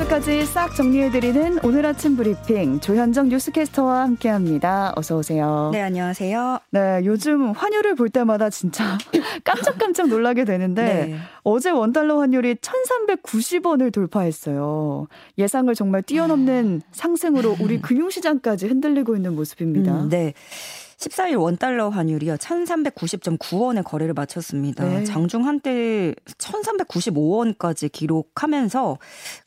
뉴스까지 싹 정리해드리는 오늘 아침 브리핑 조현정 뉴스캐스터와 함께합니다. 어서 오세요. 네, 안녕하세요. 네, 요즘 환율을 볼 때마다 진짜 깜짝깜짝 놀라게 되는데 네. 어제 원달러 환율이 1,390원을 돌파했어요. 예상을 정말 뛰어넘는 상승으로 우리 금융시장까지 흔들리고 있는 모습입니다. 음, 네. 14일 원달러 환율이요. 1390.9원에 거래를 마쳤습니다. 네. 장중 한때 1395원까지 기록하면서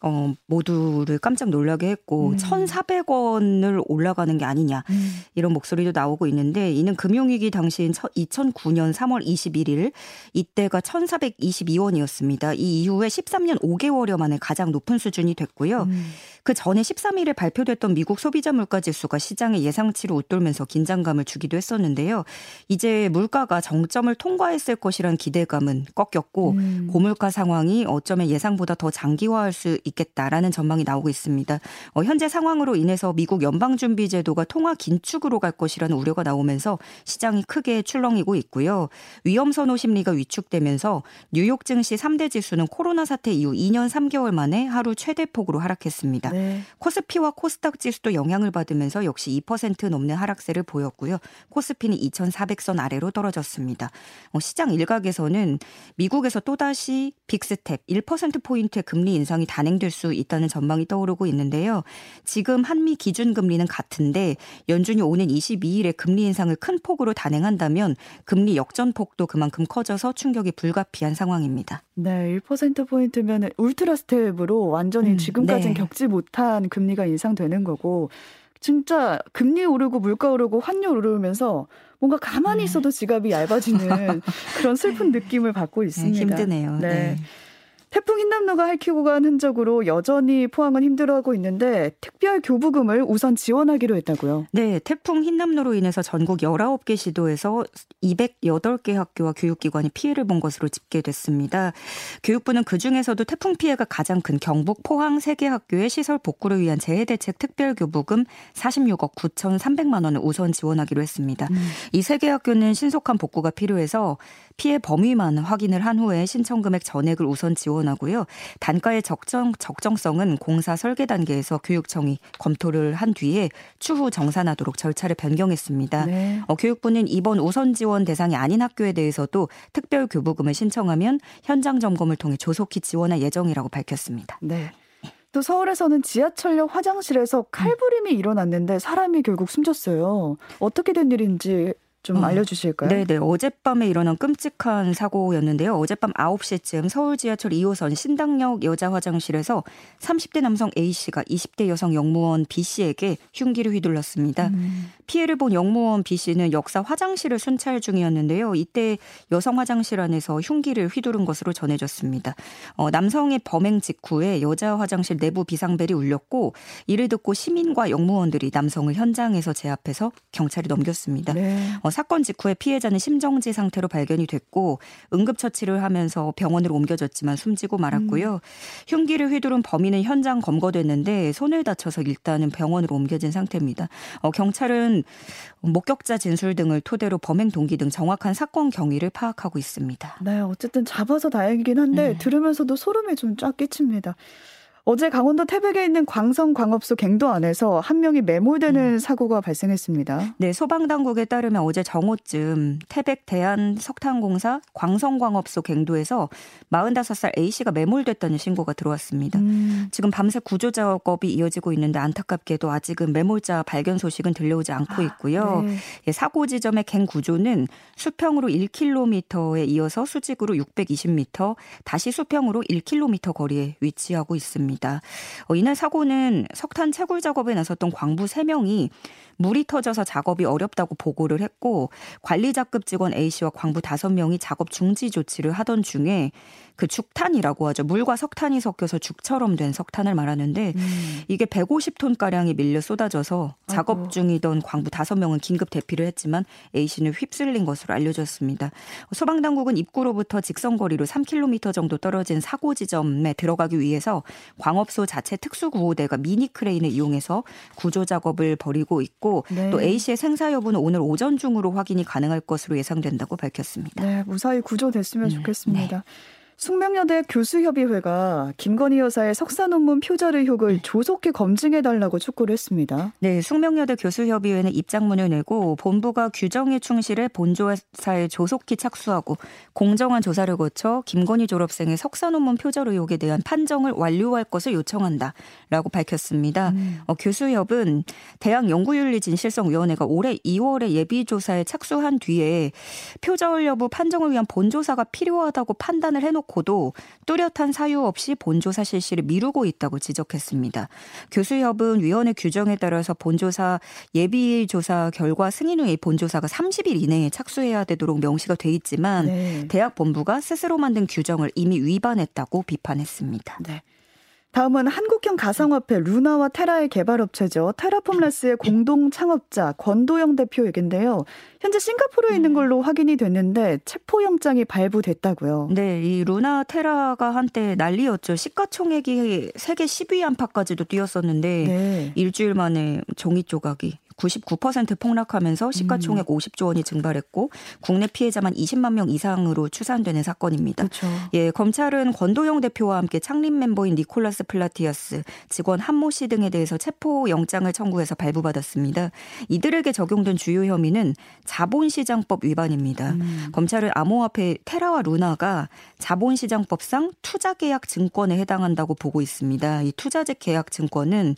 어 모두를 깜짝 놀라게 했고 음. 1400원을 올라가는 게 아니냐. 음. 이런 목소리도 나오고 있는데 이는 금융위기 당시인 2009년 3월 21일 이때가 1422원이었습니다. 이 이후에 13년 5개월여 만에 가장 높은 수준이 됐고요. 음. 그 전에 13일에 발표됐던 미국 소비자 물가 지수가 시장의 예상치를 웃돌면서 긴장감을 주기 도 했었는데요. 이제 물가가 정점을 통과했을 것이란 기대감은 꺾였고 음. 고물가 상황이 어쩌면 예상보다 더 장기화할 수 있겠다라는 전망이 나오고 있습니다. 어, 현재 상황으로 인해서 미국 연방준비제도가 통화 긴축으로 갈 것이라는 우려가 나오면서 시장이 크게 출렁이고 있고요. 위험 선호 심리가 위축되면서 뉴욕 증시 3대 지수는 코로나 사태 이후 2년 3개월 만에 하루 최대 폭으로 하락했습니다. 네. 코스피와 코스닥 지수도 영향을 받으면서 역시 2% 넘는 하락세를 보였고요. 코스피는 2,400선 아래로 떨어졌습니다. 어, 시장 일각에서는 미국에서 또다시 빅스텝 1%포인트의 금리 인상이 단행될 수 있다는 전망이 떠오르고 있는데요. 지금 한미 기준금리는 같은데 연준이 오는 22일에 금리 인상을 큰 폭으로 단행한다면 금리 역전폭도 그만큼 커져서 충격이 불가피한 상황입니다. 네, 1%포인트면 울트라 스텝으로 완전히 음, 지금까지는 네. 겪지 못한 금리가 인상되는 거고 진짜 금리 오르고 물가 오르고 환율 오르면서 뭔가 가만히 네. 있어도 지갑이 얇아지는 그런 슬픈 느낌을 받고 네, 있습니다. 네, 힘드네요. 네. 네. 태풍 흰남노가 핥히고 간 흔적으로 여전히 포항은 힘들어하고 있는데 특별 교부금을 우선 지원하기로 했다고요. 네, 태풍 흰남노로 인해서 전국 19개 시도에서 208개 학교와 교육기관이 피해를 본 것으로 집계됐습니다. 교육부는 그중에서도 태풍 피해가 가장 큰 경북 포항 3개 학교의 시설 복구를 위한 재해 대책 특별 교부금 46억 9,300만 원을 우선 지원하기로 했습니다. 음. 이 3개 학교는 신속한 복구가 필요해서 피해 범위만 확인을 한 후에 신청 금액 전액을 우선 지원하고요. 단가의 적정 적정성은 공사 설계 단계에서 교육청이 검토를 한 뒤에 추후 정산하도록 절차를 변경했습니다. 네. 어, 교육부는 이번 우선 지원 대상이 아닌 학교에 대해서도 특별 교부금을 신청하면 현장 점검을 통해 조속히 지원할 예정이라고 밝혔습니다. 네. 또 서울에서는 지하철역 화장실에서 칼부림이 일어났는데 사람이 결국 숨졌어요. 어떻게 된 일인지 좀 어. 알려주실까요? 네네. 어젯밤에 일어난 끔찍한 사고였는데요. 어젯밤 9시쯤 서울 지하철 2호선 신당역 여자 화장실에서 30대 남성 A씨가 20대 여성 영무원 B씨에게 흉기를 휘둘렀습니다. 음. 피해를 본 영무원 B씨는 역사 화장실을 순찰 중이었는데요. 이때 여성 화장실 안에서 흉기를 휘두른 것으로 전해졌습니다. 어, 남성의 범행 직후에 여자 화장실 내부 비상벨이 울렸고 이를 듣고 시민과 영무원들이 남성을 현장에서 제압해서 경찰이 넘겼습니다. 네. 어, 사건 직후에 피해자는 심정지 상태로 발견이 됐고 응급처치를 하면서 병원으로 옮겨졌지만 숨지고 말았고요. 음. 흉기를 휘두른 범인은 현장 검거됐는데 손을 다쳐서 일단은 병원으로 옮겨진 상태입니다. 어, 경찰은 목격자 진술 등을 토대로 범행 동기 등 정확한 사건 경위를 파악하고 있습니다. 네, 어쨌든 잡아서 다행이긴 한데 네. 들으면서도 소름이 좀 쫙 끼칩니다. 어제 강원도 태백에 있는 광성 광업소 갱도 안에서 한 명이 매몰되는 음. 사고가 발생했습니다. 네, 소방당국에 따르면 어제 정오쯤 태백 대한 석탄공사 광성광업소 갱도에서 45살 A씨가 매몰됐다는 신고가 들어왔습니다. 음. 지금 밤새 구조 작업이 이어지고 있는데 안타깝게도 아직은 매몰자 발견 소식은 들려오지 않고 아, 있고요. 아, 네. 예, 사고 지점의 갱 구조는 수평으로 1km에 이어서 수직으로 620m, 다시 수평으로 1km 거리에 위치하고 있습니다. 있습니다. 어, 이날 사고는 석탄 채굴 작업에 나섰던 광부 3명이 물이 터져서 작업이 어렵다고 보고를 했고 관리자급 직원 A씨와 광부 5명이 작업 중지 조치를 하던 중에 그 죽탄이라고 하죠. 물과 석탄이 섞여서 죽처럼 된 석탄을 말하는데 음. 이게 150톤 가량이 밀려 쏟아져서 작업 아이고. 중이던 광부 5명은 긴급 대피를 했지만 A 씨는 휩쓸린 것으로 알려졌습니다. 소방 당국은 입구로부터 직선 거리로 3km 정도 떨어진 사고 지점에 들어가기 위해서 광업소 자체 특수 구호대가 미니 크레인을 이용해서 구조 작업을 벌이고 있고 네. 또 A 씨의 생사 여부는 오늘 오전 중으로 확인이 가능할 것으로 예상된다고 밝혔습니다. 네, 무사히 구조됐으면 음, 좋겠습니다. 네. 숙명여대 교수협의회가 김건희 여사의 석사 논문 표절 의혹을 조속히 검증해 달라고 촉구를 했습니다. 네, 숙명여대 교수협의회는 입장문을 내고 본부가 규정에 충실해 본조사에 조속히 착수하고 공정한 조사를 거쳐 김건희 졸업생의 석사 논문 표절 의혹에 대한 판정을 완료할 것을 요청한다라고 밝혔습니다. 음. 어, 교수협은 대학 연구윤리진실성위원회가 올해 2월에 예비조사에 착수한 뒤에 표절 여부 판정을 위한 본조사가 필요하다고 판단을 해놓고 놓고도 뚜렷한 사유 없이 본조사 실시를 미루고 있다고 지적했습니다. 교수협은 위원회 규정에 따라서 본조사 예비 조사 결과 승인 후에 본조사가 30일 이내에 착수해야 되도록 명시가 돼 있지만 네. 대학 본부가 스스로 만든 규정을 이미 위반했다고 비판했습니다. 네. 다음은 한국형 가상화폐 루나와 테라의 개발업체죠. 테라폼레스의 공동 창업자 권도영 대표 얘긴데요. 현재 싱가포르에 있는 음. 걸로 확인이 됐는데 체포영장이 발부됐다고요. 네, 이 루나 테라가 한때 난리였죠. 시가총액이 세계 10위 안팎까지도 뛰었었는데 네. 일주일 만에 종이 조각이 99% 폭락하면서 시가총액 음. 50조 원이 증발했고 국내 피해자만 20만 명 이상으로 추산되는 사건입니다. 그렇죠. 예, 검찰은 권도형 대표와 함께 창립 멤버인 니콜라스 플라티아스, 직원 한모 씨 등에 대해서 체포 영장을 청구해서 발부받았습니다. 이들에게 적용된 주요 혐의는 자본시장법 위반입니다. 음. 검찰은 암호화폐 테라와 루나가 자본시장법상 투자계약 증권에 해당한다고 보고 있습니다. 이 투자재 계약 증권은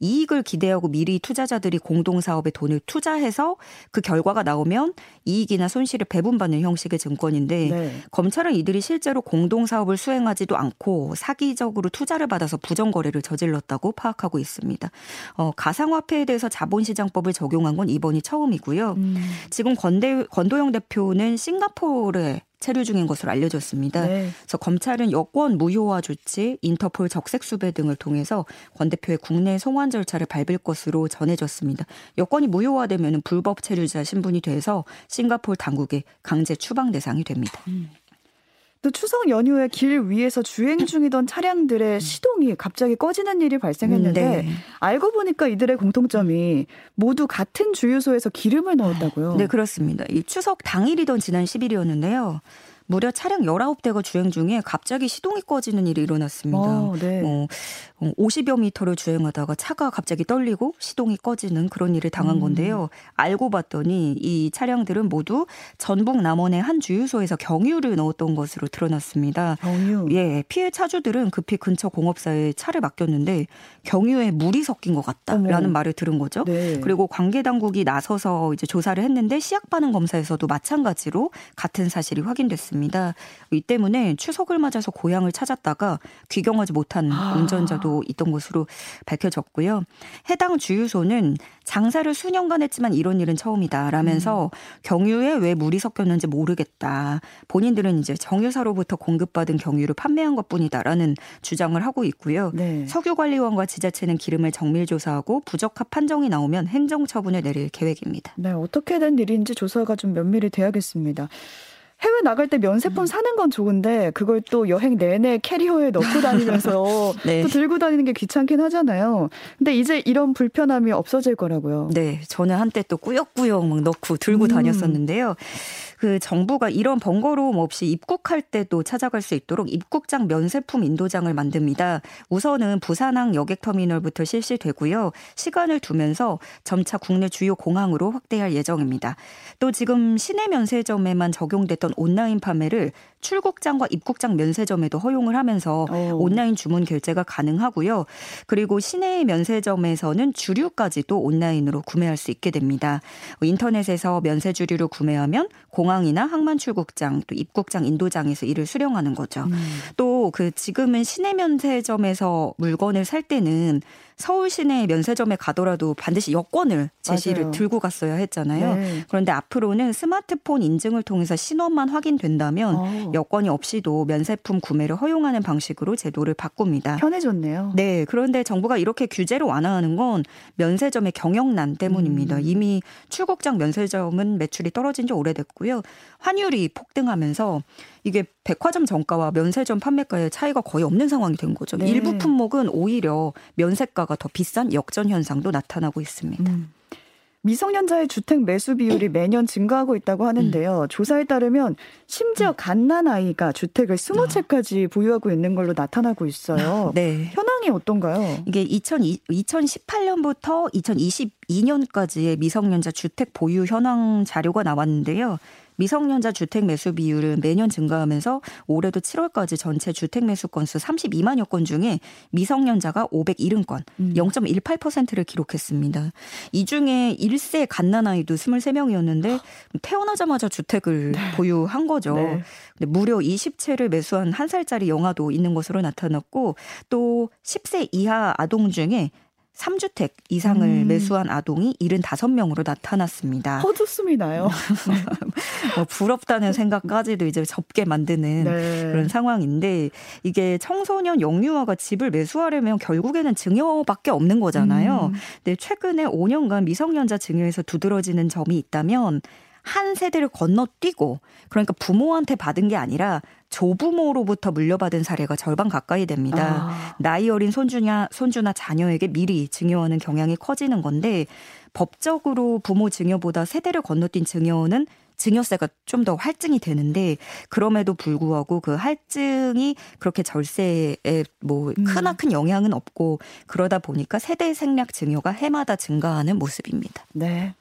이익을 기대하고 미리 투자자들이 공동 사업에 돈을 투자해서 그 결과가 나오면 이익이나 손실을 배분받는 형식의 증권인데 네. 검찰은 이들이 실제로 공동 사업을 수행하지도 않고 사기적으로 투자를 받아서 부정 거래를 저질렀다고 파악하고 있습니다. 어, 가상화폐에 대해서 자본시장법을 적용한 건 이번이 처음이고요. 음. 지금 권대, 권도영 대표는 싱가포르에 체류 중인 것으로 알려졌습니다. 네. 그래서 검찰은 여권 무효화 조치, 인터폴 적색 수배 등을 통해서 권 대표의 국내 송환 절차를 밟을 것으로 전해졌습니다. 여권이 무효화되면 불법 체류자 신분이 돼서 싱가폴 당국의 강제 추방 대상이 됩니다. 음. 또 추석 연휴에 길 위에서 주행 중이던 차량들의 시동이 갑자기 꺼지는 일이 발생했는데 음, 네. 알고 보니까 이들의 공통점이 모두 같은 주유소에서 기름을 넣었다고요. 네, 그렇습니다. 이 추석 당일이던 지난 10일이었는데요. 무려 차량 19대가 주행 중에 갑자기 시동이 꺼지는 일이 일어났습니다. 아, 네. 뭐 50여 어, 미터를 주행하다가 차가 갑자기 떨리고 시동이 꺼지는 그런 일을 당한 음. 건데요. 알고 봤더니 이 차량들은 모두 전북 남원의 한 주유소에서 경유를 넣었던 것으로 드러났습니다. 경유. 예, 피해 차주들은 급히 근처 공업사에 차를 맡겼는데 경유에 물이 섞인 것 같다라는 어머. 말을 들은 거죠. 네. 그리고 관계 당국이 나서서 이제 조사를 했는데 시약 반응 검사에서도 마찬가지로 같은 사실이 확인됐 습니다. 이 때문에 추석을 맞아서 고향을 찾았다가 귀경하지 못한 아. 운전자도 있던 것으로 밝혀졌고요. 해당 주유소는 장사를 수년간 했지만 이런 일은 처음이다 라면서 음. 경유에 왜 물이 섞였는지 모르겠다. 본인들은 이제 정유사로부터 공급받은 경유를 판매한 것뿐이다라는 주장을 하고 있고요. 네. 석유관리원과 지자체는 기름을 정밀 조사하고 부적합 판정이 나오면 행정 처분을 내릴 계획입니다. 네, 어떻게 된 일인지 조사가 좀 면밀히 돼야겠습니다. 해외 나갈 때 면세품 음. 사는 건 좋은데 그걸 또 여행 내내 캐리어에 넣고 다니면서 네. 또 들고 다니는 게 귀찮긴 하잖아요. 근데 이제 이런 불편함이 없어질 거라고요. 네, 저는 한때 또 꾸역꾸역 막 넣고 들고 음. 다녔었는데요. 그 정부가 이런 번거로움 없이 입국할 때도 찾아갈 수 있도록 입국장 면세품 인도장을 만듭니다. 우선은 부산항 여객터미널부터 실시되고요. 시간을 두면서 점차 국내 주요 공항으로 확대할 예정입니다. 또 지금 시내 면세점에만 적용됐던 온라인 판매를 출국장과 입국장 면세점에도 허용을 하면서 오. 온라인 주문 결제가 가능하고요. 그리고 시내 면세점에서는 주류까지도 온라인으로 구매할 수 있게 됩니다. 인터넷에서 면세 주류를 구매하면 공 항이나 항만 출국장 또 입국장 인도장에서 이를 수령하는 거죠. 음. 또그 지금은 시내 면세점에서 물건을 살 때는 서울 시내 면세점에 가더라도 반드시 여권을 제시를 맞아요. 들고 갔어야 했잖아요. 네. 그런데 앞으로는 스마트폰 인증을 통해서 신원만 확인된다면 어. 여권이 없이도 면세품 구매를 허용하는 방식으로 제도를 바꿉니다. 편해졌네요. 네. 그런데 정부가 이렇게 규제를 완화하는 건 면세점의 경영난 때문입니다. 음. 이미 출국장 면세점은 매출이 떨어진 지 오래됐고요. 환율이 폭등하면서 이게 백화점 정가와 면세점 판매가의 차이가 거의 없는 상황이 된 거죠. 네. 일부 품목은 오히려 면세가가 더 비싼 역전 현상도 나타나고 있습니다. 음. 미성년자의 주택 매수 비율이 매년 증가하고 있다고 하는데요. 음. 조사에 따르면 심지어 음. 갓난 아이가 주택을 스무 채까지 보유하고 있는 걸로 나타나고 있어요. 네. 현황이 어떤가요? 이게 2002, 2018년부터 2022년까지의 미성년자 주택 보유 현황 자료가 나왔는데요. 미성년자 주택 매수 비율은 매년 증가하면서 올해도 7월까지 전체 주택 매수 건수 32만여 건 중에 미성년자가 570건, 음. 0.18%를 기록했습니다. 이 중에 1세 갓난아이도 23명이었는데 태어나자마자 주택을 네. 보유한 거죠. 네. 근데 무려 20채를 매수한 1살짜리 영아도 있는 것으로 나타났고 또 10세 이하 아동 중에 3주택 이상을 음. 매수한 아동이 75명으로 나타났습니다. 허주음이 나요. 뭐 부럽다는 생각까지도 이제 접게 만드는 네. 그런 상황인데 이게 청소년 영유아가 집을 매수하려면 결국에는 증여밖에 없는 거잖아요. 음. 근데 최근에 5년간 미성년자 증여에서 두드러지는 점이 있다면 한 세대를 건너뛰고 그러니까 부모한테 받은 게 아니라 조부모로부터 물려받은 사례가 절반 가까이 됩니다. 아. 나이 어린 손주냐 손주나 자녀에게 미리 증여하는 경향이 커지는 건데 법적으로 부모 증여보다 세대를 건너뛴 증여는 증여세가 좀 더 할증이 되는데 그럼에도 불구하고 그 할증이 그렇게 절세에 뭐 음. 크나큰 영향은 없고 그러다 보니까 세대 생략 증여가 해마다 증가하는 모습입니다. 네.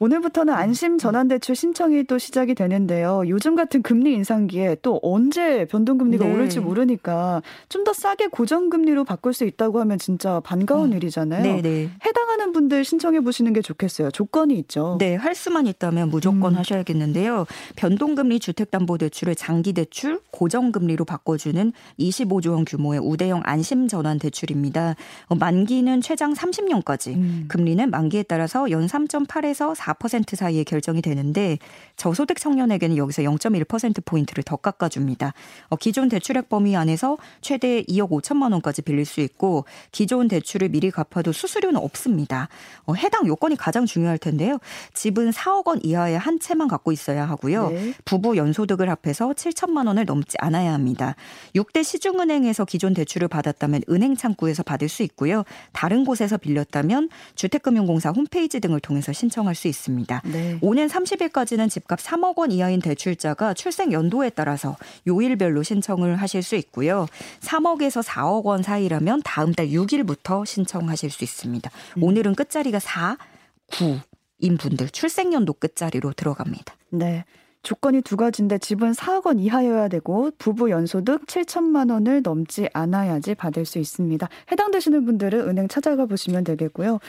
오늘부터는 안심 전환대출 신청이 또 시작이 되는데요. 요즘 같은 금리 인상기에 또 언제 변동금리가 네. 오를지 모르니까 좀 더 싸게 고정금리로 바꿀 수 있다고 하면 진짜 반가운 어. 일이잖아요. 네, 네. 해당하는 분들 신청해 보시는 게 좋겠어요. 조건이 있죠. 네, 할 수만 있다면 무조건 음. 하셔야겠는데요. 변동금리 주택담보대출을 장기대출, 고정금리로 바꿔주는 25조 원 규모의 우대형 안심 전환 대출입니다. 어, 만기는 최장 30년까지, 음. 금리는 만기에 따라서 연 3.8에서 4 4% 사이에 결정이 되는데 저소득 청년에게는 여기서 0.1%포인트를 더 깎아줍니다. 어, 기존 대출액 범위 안에서 최대 2억 5천만 원까지 빌릴 수 있고 기존 대출을 미리 갚아도 수수료는 없습니다. 어, 해당 요건이 가장 중요할 텐데요. 집은 4억 원 이하의 한 채만 갖고 있어야 하고요. 네. 부부 연소득을 합해서 7천만 원을 넘지 않아야 합니다. 6대 시중은행에서 기존 대출을 받았다면 은행 창구에서 받을 수 있고요. 다른 곳에서 빌렸다면 주택금융공사 홈페이지 등을 통해서 신청할 수 있습니다. 있습니다. 네. 5년 30일까지는 집값 3억 원 이하인 대출자가 출생 연도에 따라서 요일별로 신청을 하실 수 있고요. 3억에서 4억 원 사이라면 다음 달 6일부터 신청하실 수 있습니다. 음. 오늘은 끝자리가 4, 9 인 분들 출생 연도 끝자리로 들어갑니다. 네. 조건이 두 가지인데 집은 4억 원 이하여야 되고 부부 연소득 7천만 원을 넘지 않아야지 받을 수 있습니다. 해당되시는 분들은 은행 찾아가 보시면 되겠고요.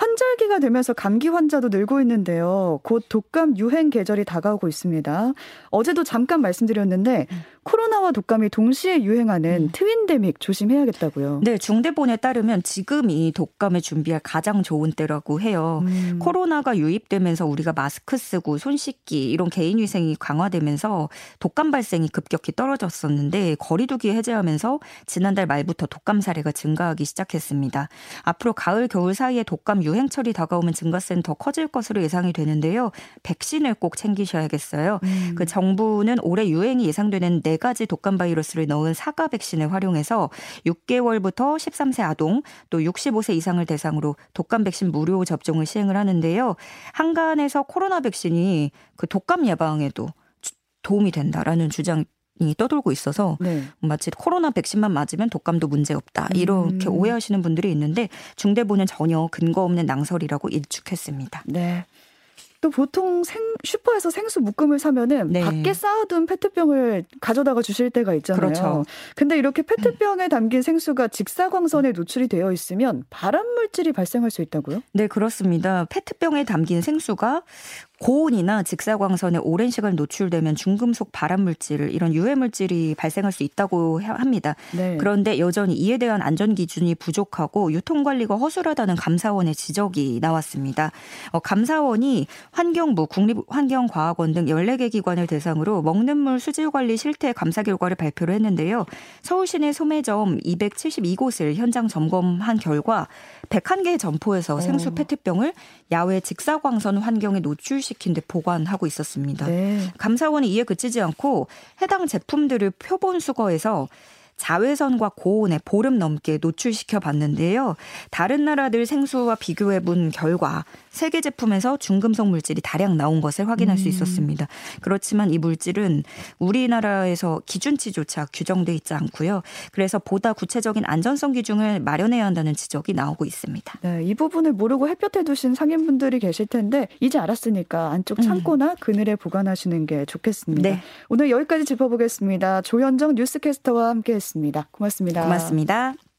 환절기가 되면서 감기 환자도 늘고 있는데요. 곧 독감 유행 계절이 다가오고 있습니다. 어제도 잠깐 말씀드렸는데 음. 코로나와 독감이 동시에 유행하는 음. 트윈데믹 조심해야겠다고요. 네, 중대본에 따르면 지금이 독감을 준비할 가장 좋은 때라고 해요. 음. 코로나가 유입되면서 우리가 마스크 쓰고 손 씻기 이런 개인 위생이 강화되면서 독감 발생이 급격히 떨어졌었는데 거리두기 해제하면서 지난달 말부터 독감 사례가 증가하기 시작했습니다. 앞으로 가을 겨울 사이에 독감 유 행철이 다가오면 증가세는 더 커질 것으로 예상이 되는데요. 백신을 꼭 챙기셔야겠어요. 음. 그 정부는 올해 유행이 예상되는 네 가지 독감 바이러스를 넣은 사가 백신을 활용해서 6개월부터 13세 아동 또 65세 이상을 대상으로 독감 백신 무료 접종을 시행을 하는데요. 한간에서 코로나 백신이 그 독감 예방에도 도움이 된다라는 주장 이 떠돌고 있어서 네. 마치 코로나 백신만 맞으면 독감도 문제 없다 이렇게 음. 오해하시는 분들이 있는데 중대본은 전혀 근거 없는 낭설이라고 일축했습니다. 네. 또 보통 생, 슈퍼에서 생수 묶음을 사면은 네. 밖에 쌓아둔 페트병을 가져다가 주실 때가 있잖아요. 그렇죠. 근데 이렇게 페트병에 담긴 생수가 직사광선에 노출이 되어 있으면 발암 물질이 발생할 수 있다고요? 네, 그렇습니다. 페트병에 담긴 생수가 고온이나 직사광선에 오랜 시간 노출되면 중금속 발암 물질 이런 유해 물질이 발생할 수 있다고 합니다. 네. 그런데 여전히 이에 대한 안전 기준이 부족하고 유통 관리가 허술하다는 감사원의 지적이 나왔습니다. 어, 감사원이 환경부, 국립환경과학원 등 14개 기관을 대상으로 먹는 물 수질 관리 실태 감사 결과를 발표를 했는데요. 서울 시내 소매점 272곳을 현장 점검한 결과 101개 점포에서 생수 어. 페트병을 야외 직사광선 환경에 노출시킨 데 보관하고 있었습니다. 네. 감사원이 이에 그치지 않고 해당 제품들을 표본 수거해서 자외선과 고온에 보름 넘게 노출시켜 봤는데요. 다른 나라들 생수와 비교해 본 결과 세계 제품에서 중금속 물질이 다량 나온 것을 확인할 수 음. 있었습니다. 그렇지만 이 물질은 우리나라에서 기준치조차 규정돼 있지 않고요. 그래서 보다 구체적인 안전성 기준을 마련해야 한다는 지적이 나오고 있습니다. 네, 이 부분을 모르고 햇볕에 두신 상인분들이 계실 텐데 이제 알았으니까 안쪽 음. 창고나 그늘에 보관하시는 게 좋겠습니다. 네. 오늘 여기까지 짚어보겠습니다. 조현정 뉴스캐스터와 함께했 습니다. 고맙습니다. 고맙습니다.